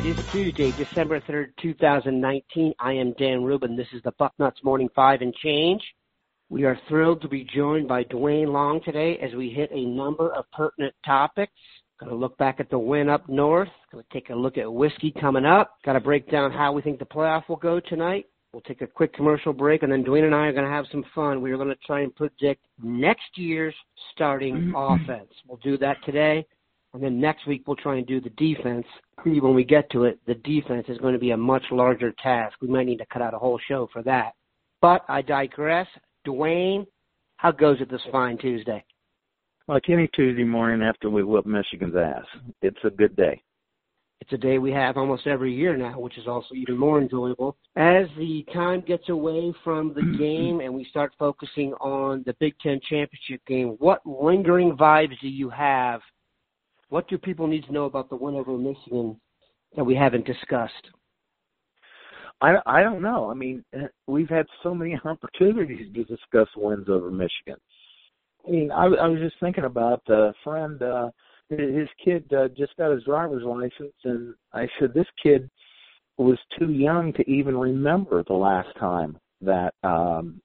It is Tuesday, December 3rd, 2019. I am Dan Rubin. This is the Bucknuts Morning 5 and Change. We are thrilled to be joined by Duane Long today as we hit a number of pertinent topics. Going to look back at the win up north. Going to take a look at Wisky coming up. Got to break down how we think the playoff will go tonight. We'll take a quick commercial break, and then Duane and I are going to have some fun. We are going to try and predict next year's starting mm-hmm. offense. We'll do that today. And then next week we'll try and do the defense. When we get to it, the defense is going to be a much larger task. We might need to cut out a whole show for that. But I digress. Duane, how goes it this fine Tuesday? Like any Tuesday morning after we whoop Michigan's ass, it's a good day. It's a day we have almost every year now, which is also even more enjoyable. As the time gets away from the game and we start focusing on the Big Ten championship game, what lingering vibes do you have what do people need to know about the win over Michigan that we haven't discussed? I I don't know. I mean, eh, we've had so many opportunities to discuss wins over Michigan. I mean, I, I was just thinking about a friend. uh His kid uh, just got his driver's license, and I said this kid was too young to even remember the last time that um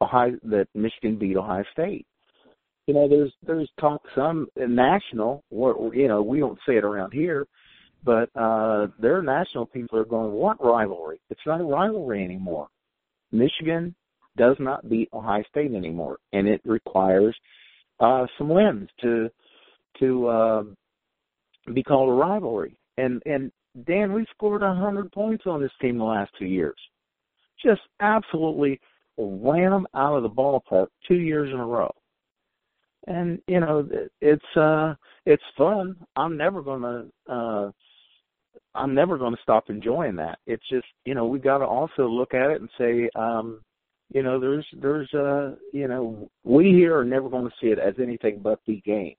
Ohio that Michigan beat Ohio State you know, there's there's talk some national, or you know, we don't say it around here, but uh their national people are going, what rivalry? It's not a rivalry anymore. Michigan does not beat Ohio State anymore, and it requires uh some wins to to uh, be called a rivalry. And and Dan, we scored a hundred points on this team the last two years. Just absolutely ran them out of the ballpark two years in a row and you know it's uh it's fun. I'm never going to uh i'm never to stop enjoying that. It's just you know we got to also look at it and say um you know there's there's uh you know we here are never going to see it as anything but the game.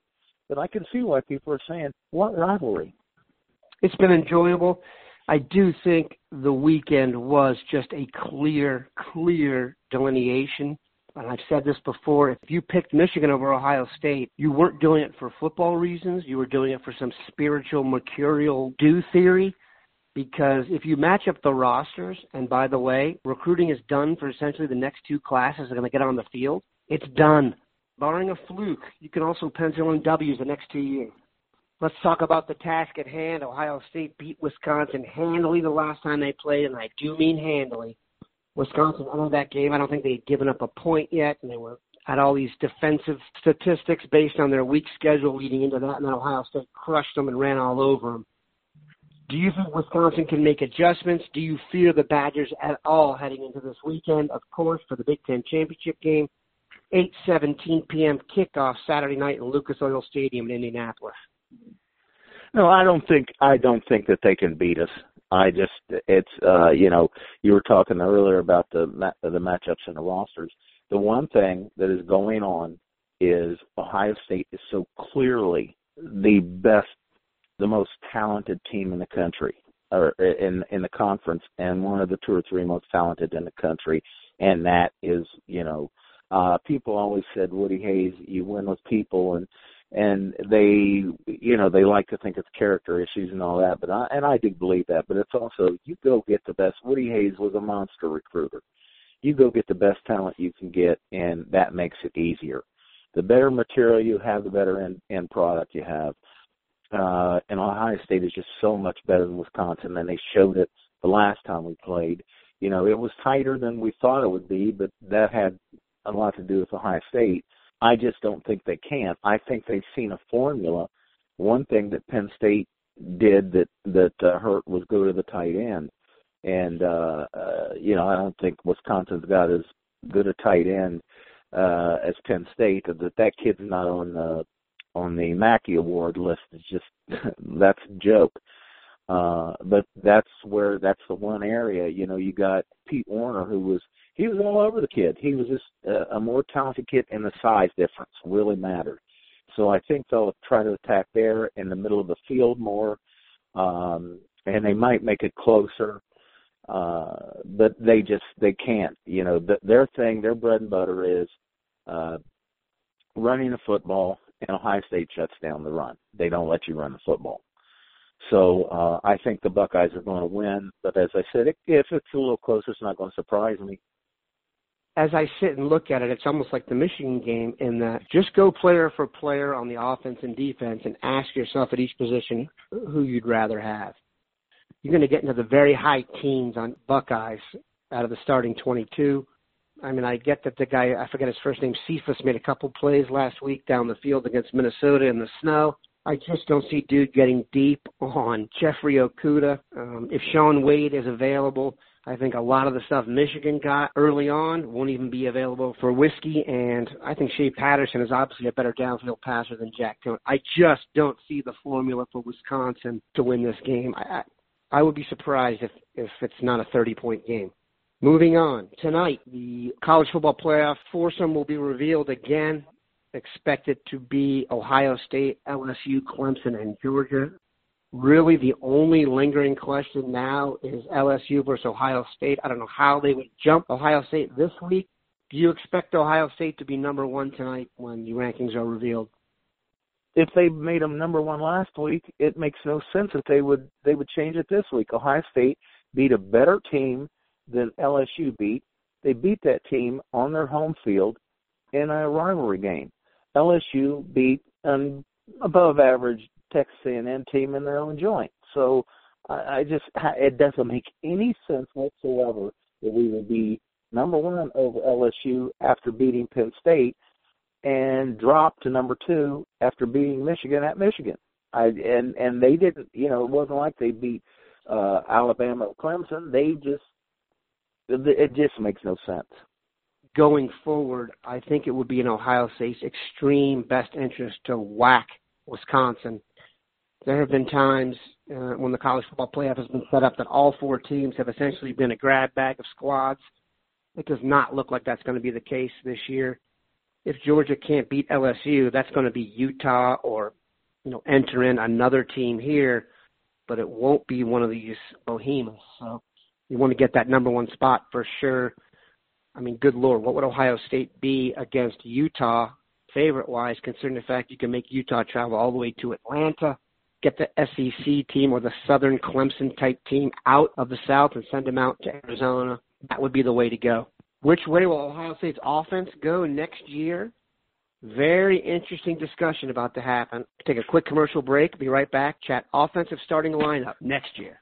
But i can see why people are saying what rivalry? It's been enjoyable. I do think the weekend was just a clear clear delineation and I've said this before, if you picked Michigan over Ohio State, you weren't doing it for football reasons. You were doing it for some spiritual, mercurial do theory. Because if you match up the rosters, and by the way, recruiting is done for essentially the next two classes that are going to get on the field. It's done. Barring a fluke, you can also pencil in W's the next two years. Let's talk about the task at hand. Ohio State beat Wisconsin handily the last time they played, and I do mean handily. Wisconsin entered that game. I don't think they had given up a point yet, and they were had all these defensive statistics based on their weak schedule leading into that, and then Ohio State crushed them and ran all over them. Do you think Wisconsin can make adjustments? Do you fear the Badgers at all heading into this weekend? Of course, for the Big Ten championship game, 8:17 p.m. kickoff Saturday night in Lucas Oil Stadium in Indianapolis. No, I don't think I don't think that they can beat us. I just it's uh you know you were talking earlier about the the matchups and the rosters. The one thing that is going on is Ohio State is so clearly the best, the most talented team in the country or in in the conference, and one of the two or three most talented in the country, and that is you know uh people always said Woody Hayes, you win with people and and they you know they like to think it's character issues and all that but I, and I do believe that but it's also you go get the best. Woody Hayes was a monster recruiter. You go get the best talent you can get and that makes it easier. The better material you have the better end, end product you have. Uh and Ohio State is just so much better than Wisconsin and they showed it the last time we played. You know it was tighter than we thought it would be but that had a lot to do with Ohio State I just don't think they can. I think they've seen a formula one thing that Penn State did that that uh, hurt was go to the tight end, and uh, uh, you know I don't think Wisconsin's got as good a tight end uh, as Penn State. That that kid's not on the on the Mackey Award list is just that's a joke. Uh, but that's where that's the one area. You know, you got Pete Werner who was he was all over the kid. He was just a, a more talented kid, and the size difference really mattered. So I think they'll try to attack there in the middle of the field more, um, and they might make it closer. Uh, but they just they can't. You know, the, their thing, their bread and butter is uh, running the football, and Ohio State shuts down the run. They don't let you run the football. So uh, I think the Buckeyes are going to win. But as I said, if it's a little closer, it's not going to surprise me as I sit and look at it, it's almost like the Michigan game in that just go player for player on the offense and defense and ask yourself at each position who you'd rather have. You're going to get into the very high teens on Buckeyes out of the starting 22. I mean, I get that the guy, I forget his first name, Cephus, made a couple plays last week down the field against Minnesota in the snow. I just don't see dude getting deep on Jeffrey Okudah. Um, if Shaun Wade is available, I think a lot of the stuff Michigan got early on won't even be available for Wisky, and I think Shea Patterson is obviously a better downfield passer than Jack Coan. I just don't see the formula for Wisconsin to win this game. I, I, I would be surprised if if it's not a 30 point game. Moving on tonight, the college football playoff foursome will be revealed again. Expected to be Ohio State, LSU, Clemson, and Georgia really the only lingering question now is LSU versus Ohio State. I don't know how they would jump Ohio State this week. Do you expect Ohio State to be number one tonight when the rankings are revealed? If they made them number one last week, it makes no sense that they would they would change it this week. Ohio State beat a better team than LSU beat. They beat that team on their home field in a rivalry game. LSU beat an above average Texas A&M team in their own joint. So I, I just it doesn't make any sense whatsoever that we would be number one over LSU after beating Penn State and drop to number two after beating Michigan at Michigan. I and and they didn't, you know, it wasn't like they beat uh Alabama or Clemson. They just it just makes no sense. Going forward, I think it would be in Ohio State's extreme best interest to whack Wisconsin there have been times uh, when the college football playoff has been set up that all four teams have essentially been a grab bag of squads. It does not look like that's going to be the case this year. If Georgia can't beat LSU, that's going to be Utah or you know enter in another team here, but it won't be one of these behemoths. So you want to get that number one spot for sure. I mean, good lord, what would Ohio State be against Utah, favorite wise, considering the fact you can make Utah travel all the way to Atlanta? Get the SEC team or the Southern Clemson type team out of the South and send them out to Arizona. That would be the way to go. Which way will Ohio State's offense go next year? Very interesting discussion about to happen. Take a quick commercial break. Be right back. Chat offensive starting lineup next year.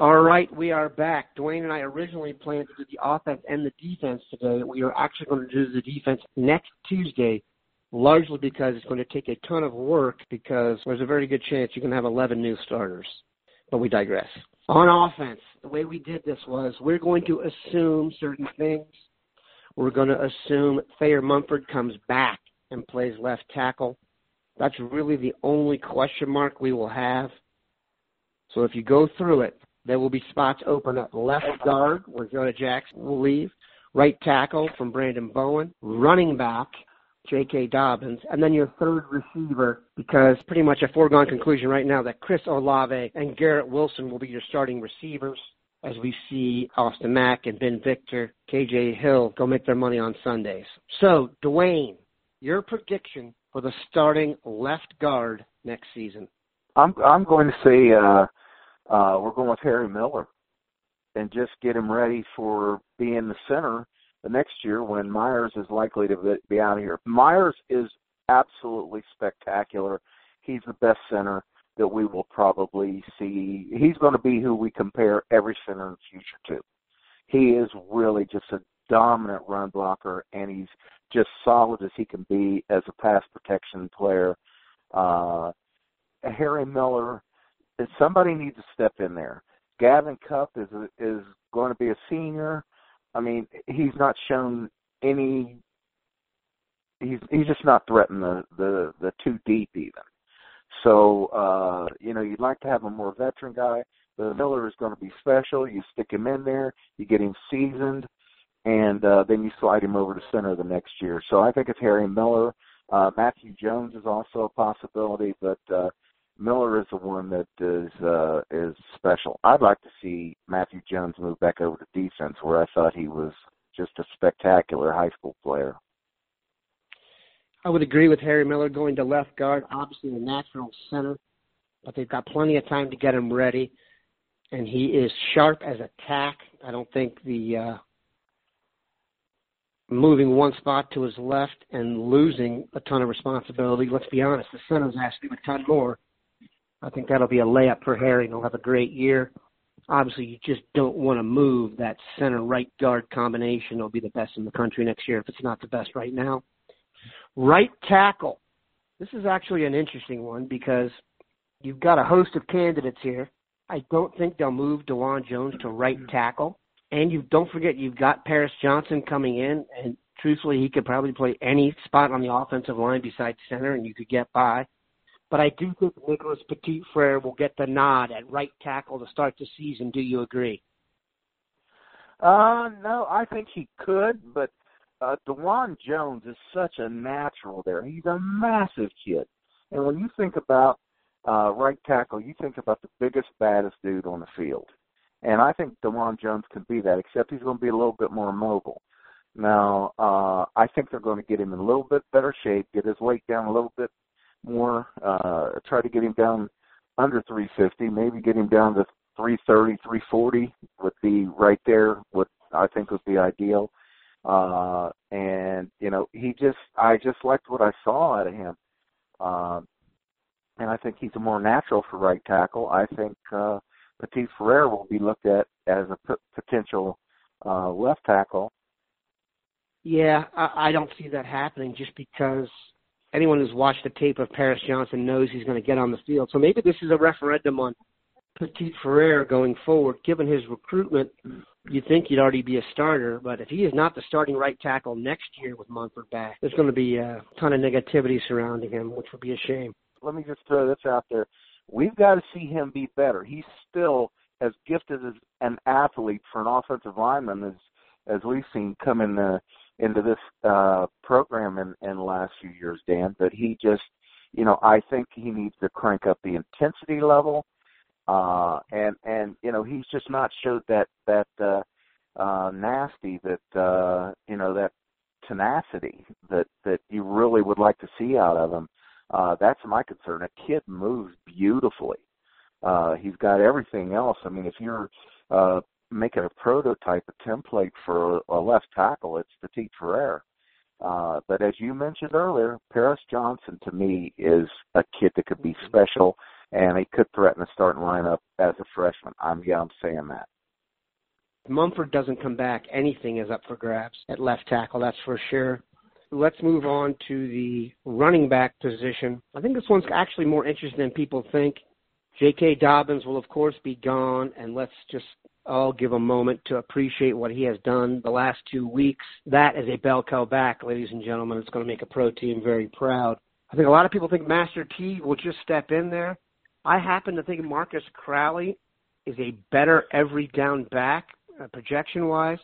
All right, we are back. Duane and I originally planned to do the offense and the defense today. We are actually going to do the defense next Tuesday, largely because it's going to take a ton of work because there's a very good chance you're going to have 11 new starters. But we digress. On offense, the way we did this was we're going to assume certain things. We're going to assume Thayer Munford comes back and plays left tackle. That's really the only question mark we will have. So if you go through it, there will be spots open at left guard, where Jonah Jackson will leave, right tackle from Branden Bowen, running back, J.K. Dobbins, and then your third receiver, because pretty much a foregone conclusion right now that Chris Olave and Garrett Wilson will be your starting receivers as we see Austin Mack and Ben Victor, KJ Hill go make their money on Sundays. So, Duane, your prediction for the starting left guard next season? I'm I'm going to say uh, uh, we're going with Harry Miller, and just get him ready for being the center the next year when Myers is likely to be out of here. Myers is absolutely spectacular. He's the best center that we will probably see. He's going to be who we compare every center in the future to. He is really just a dominant run blocker, and he's just solid as he can be as a pass protection player. Uh, Harry Miller, somebody needs to step in there. Gavin Cupp is is going to be a senior. I mean, he's not shown any. He's he's just not threatening the the the two deep even. So uh, you know, you'd like to have a more veteran guy. But Miller is going to be special. You stick him in there, you get him seasoned, and uh, then you slide him over to center the next year. So I think it's Harry Miller. Uh, Matthew Jones is also a possibility, but uh, Miller is the one that is uh, is special. I'd like to see Matthew Jones move back over to defense, where I thought he was just a spectacular high school player. I would agree with Harry Miller going to left guard, obviously the natural center, but they've got plenty of time to get him ready. And he is sharp as a tack. I don't think the uh, moving one spot to his left and losing a ton of responsibility. Let's be honest, the center's asking a ton more. I think that'll be a layup for Harry. He'll have a great year. Obviously, you just don't want to move that center right guard combination. It'll be the best in the country next year if it's not the best right now. Right tackle. This is actually an interesting one because you've got a host of candidates here. I don't think they'll move Dawand Jones to right mm-hmm. tackle. And you don't forget you've got Paris Johnson coming in, and truthfully, he could probably play any spot on the offensive line besides center, and you could get by. But I do think Nicholas Petit Frere will get the nod at right tackle to start the season. Do you agree? Uh, no, I think he could, but uh, Dawand Jones is such a natural there. He's a massive kid. And when you think about uh, right tackle, you think about the biggest, baddest dude on the field. And I think Dawand Jones can be that, except he's going to be a little bit more mobile. Now, uh, I think they're going to get him in a little bit better shape, get his weight down a little bit more, uh, try to get him down under 350, maybe get him down to 330, 340 would be right there, what I think would be ideal. Uh, and, you know, he just, I just liked what I saw out of him. Uh, and I think he's a more natural for right tackle. I think, uh, Petit Frere will be looked at as a p- potential uh, left tackle. Yeah, I, I don't see that happening just because anyone who's watched the tape of Paris Johnson knows he's going to get on the field. So maybe this is a referendum on Petit Frere going forward. Given his recruitment, you'd think he'd already be a starter, but if he is not the starting right tackle next year with Munford back, there's going to be a ton of negativity surrounding him, which would be a shame. Let me just throw this out there. We've got to see him be better. He's still as gifted as an athlete for an offensive lineman as as we've seen come in the into this uh program in in the last few years, Dan. But he just you know, I think he needs to crank up the intensity level. Uh and and you know, he's just not showed that that uh uh nasty that uh you know that tenacity that that you really would like to see out of him. Uh, that's my concern. A kid moves beautifully. Uh, he's got everything else. I mean, if you're uh, making a prototype, a template for a left tackle, it's Petit Frere. Uh, but as you mentioned earlier, Paris Johnson to me is a kid that could be special, and he could threaten the starting lineup as a freshman. I'm yeah, I'm saying that. Munford doesn't come back, anything is up for grabs at left tackle. That's for sure. Let's move on to the running back position. I think this one's actually more interesting than people think. J.K. Dobbins will, of course, be gone, and let's just all give a moment to appreciate what he has done the last two weeks. That is a bell cow back, ladies and gentlemen. It's going to make a pro team very proud. I think a lot of people think Master T will just step in there. I happen to think Marcus Crowley is a better every down back, uh, projection wise.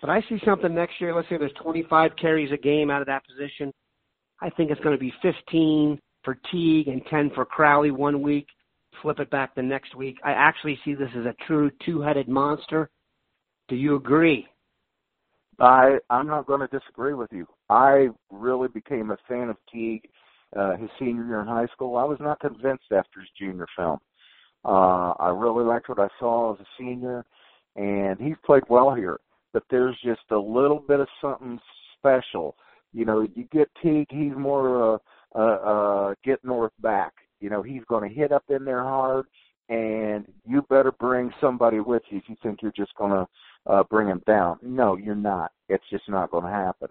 But I see something next year. Let's say there's 25 carries a game out of that position. I think it's going to be 15 for Teague and 10 for Crowley one week. Flip it back the next week. I actually see this as a true two-headed monster. Do you agree? I I'm not going to disagree with you. I really became a fan of Teague uh, his senior year in high school. I was not convinced after his junior film. Uh, I really liked what I saw as a senior, and he's played well here. But there's just a little bit of something special. You know, you get Teague, he's more uh, uh, uh, get north back. You know, he's going to hit up in there hard, and you better bring somebody with you if you think you're just going to uh, bring him down. No, you're not. It's just not going to happen.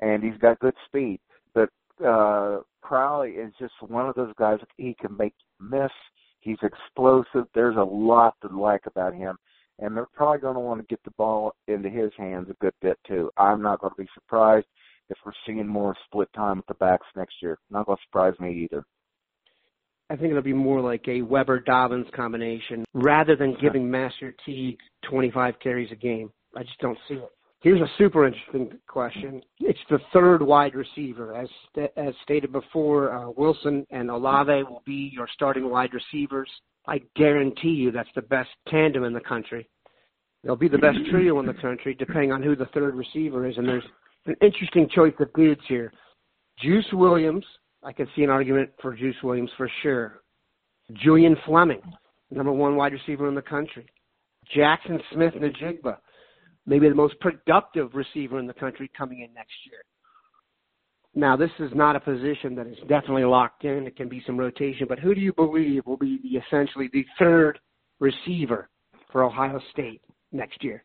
And he's got good speed, but uh, Crowley is just one of those guys. He can make miss. He's explosive. There's a lot to like about him, and they're probably going to want to get the ball into his hands a good bit too. I'm not going to be surprised if we're seeing more split time at the backs next year. Not going to surprise me either. I think it'll be more like a Weber Dobbins combination rather than giving Master Teague 25 carries a game. I just don't see it. Here's a super interesting question. It's the third wide receiver. As as stated before, uh, Wilson and Olave will be your starting wide receivers. I guarantee you that's the best tandem in the country. They'll be the best trio in the country, depending on who the third receiver is. And there's an interesting choice of bids here. Juice Williams, I could see an argument for Juice Williams for sure. Julian Fleming, number one wide receiver in the country. Jackson Smith-Njigba, maybe the most productive receiver in the country coming in next year. Now, this is not a position that is definitely locked in. It can be some rotation, but who do you believe will be the, essentially the third receiver for Ohio State next year?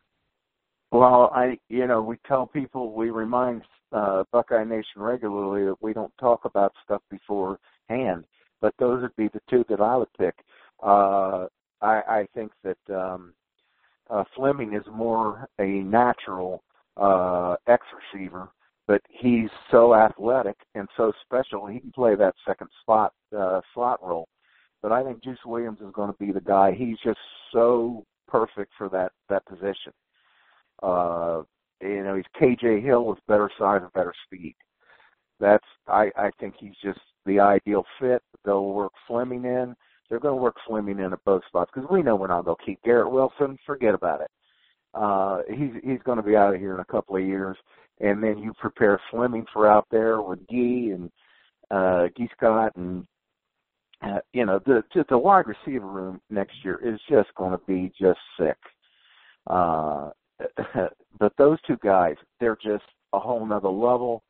Well, I, you know, we tell people, we remind uh, Buckeye Nation regularly that we don't talk about stuff beforehand, but those would be the two that I would pick. Uh, I, I think that um, uh, Fleming is more a natural uh, X receiver, but he's so athletic and so special. He can play that second spot uh, slot role. But I think Juice Williams is going to be the guy. He's just so perfect for that that position. Uh, you know, he's KJ Hill with better size and better speed. That's I I think he's just the ideal fit. They'll work Fleming in they're going to work Fleming in at both spots because we know we're not going to keep Garrett Wilson. Forget about it. Uh, he's he's going to be out of here in a couple of years, and then you prepare Fleming for out there with Gee and uh, Gee Scott and uh, you know the the wide receiver room next year is just going to be just sick. Uh, but those two guys, they're just a whole nother level.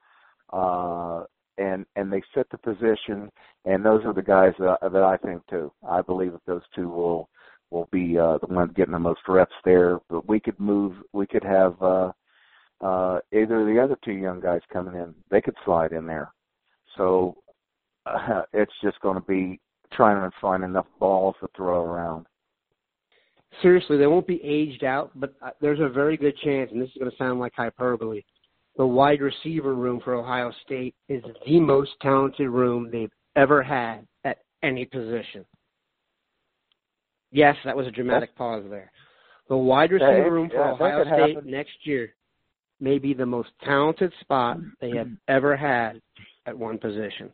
Uh, and and they fit the position, and those are the guys that, that I think too. I believe that those two will will be uh, the ones getting the most reps there. But we could move, we could have uh, uh, either of the other two young guys coming in. They could slide in there. So uh, it's just going to be trying to find enough balls to throw around. Seriously, they won't be aged out, but uh, there's a very good chance, and this is going to sound like hyperbole, the wide receiver room for Ohio State is the most talented room they've ever had at any position. Yes, that was a dramatic pause there. The wide receiver room for yeah, Ohio State next year may be the most talented spot they have ever had at one position.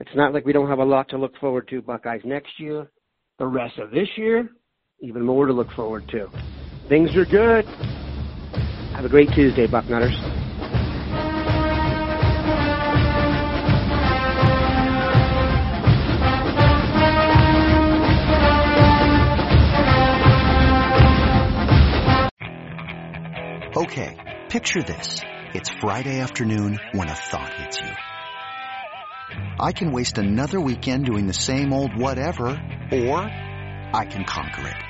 It's not like we don't have a lot to look forward to, Buckeyes, next year, the rest of this year, even more to look forward to. Things are good. Have a great Tuesday, Bucknutters. Okay, picture this. It's Friday afternoon when a thought hits you. I can waste another weekend doing the same old whatever, or I can conquer it.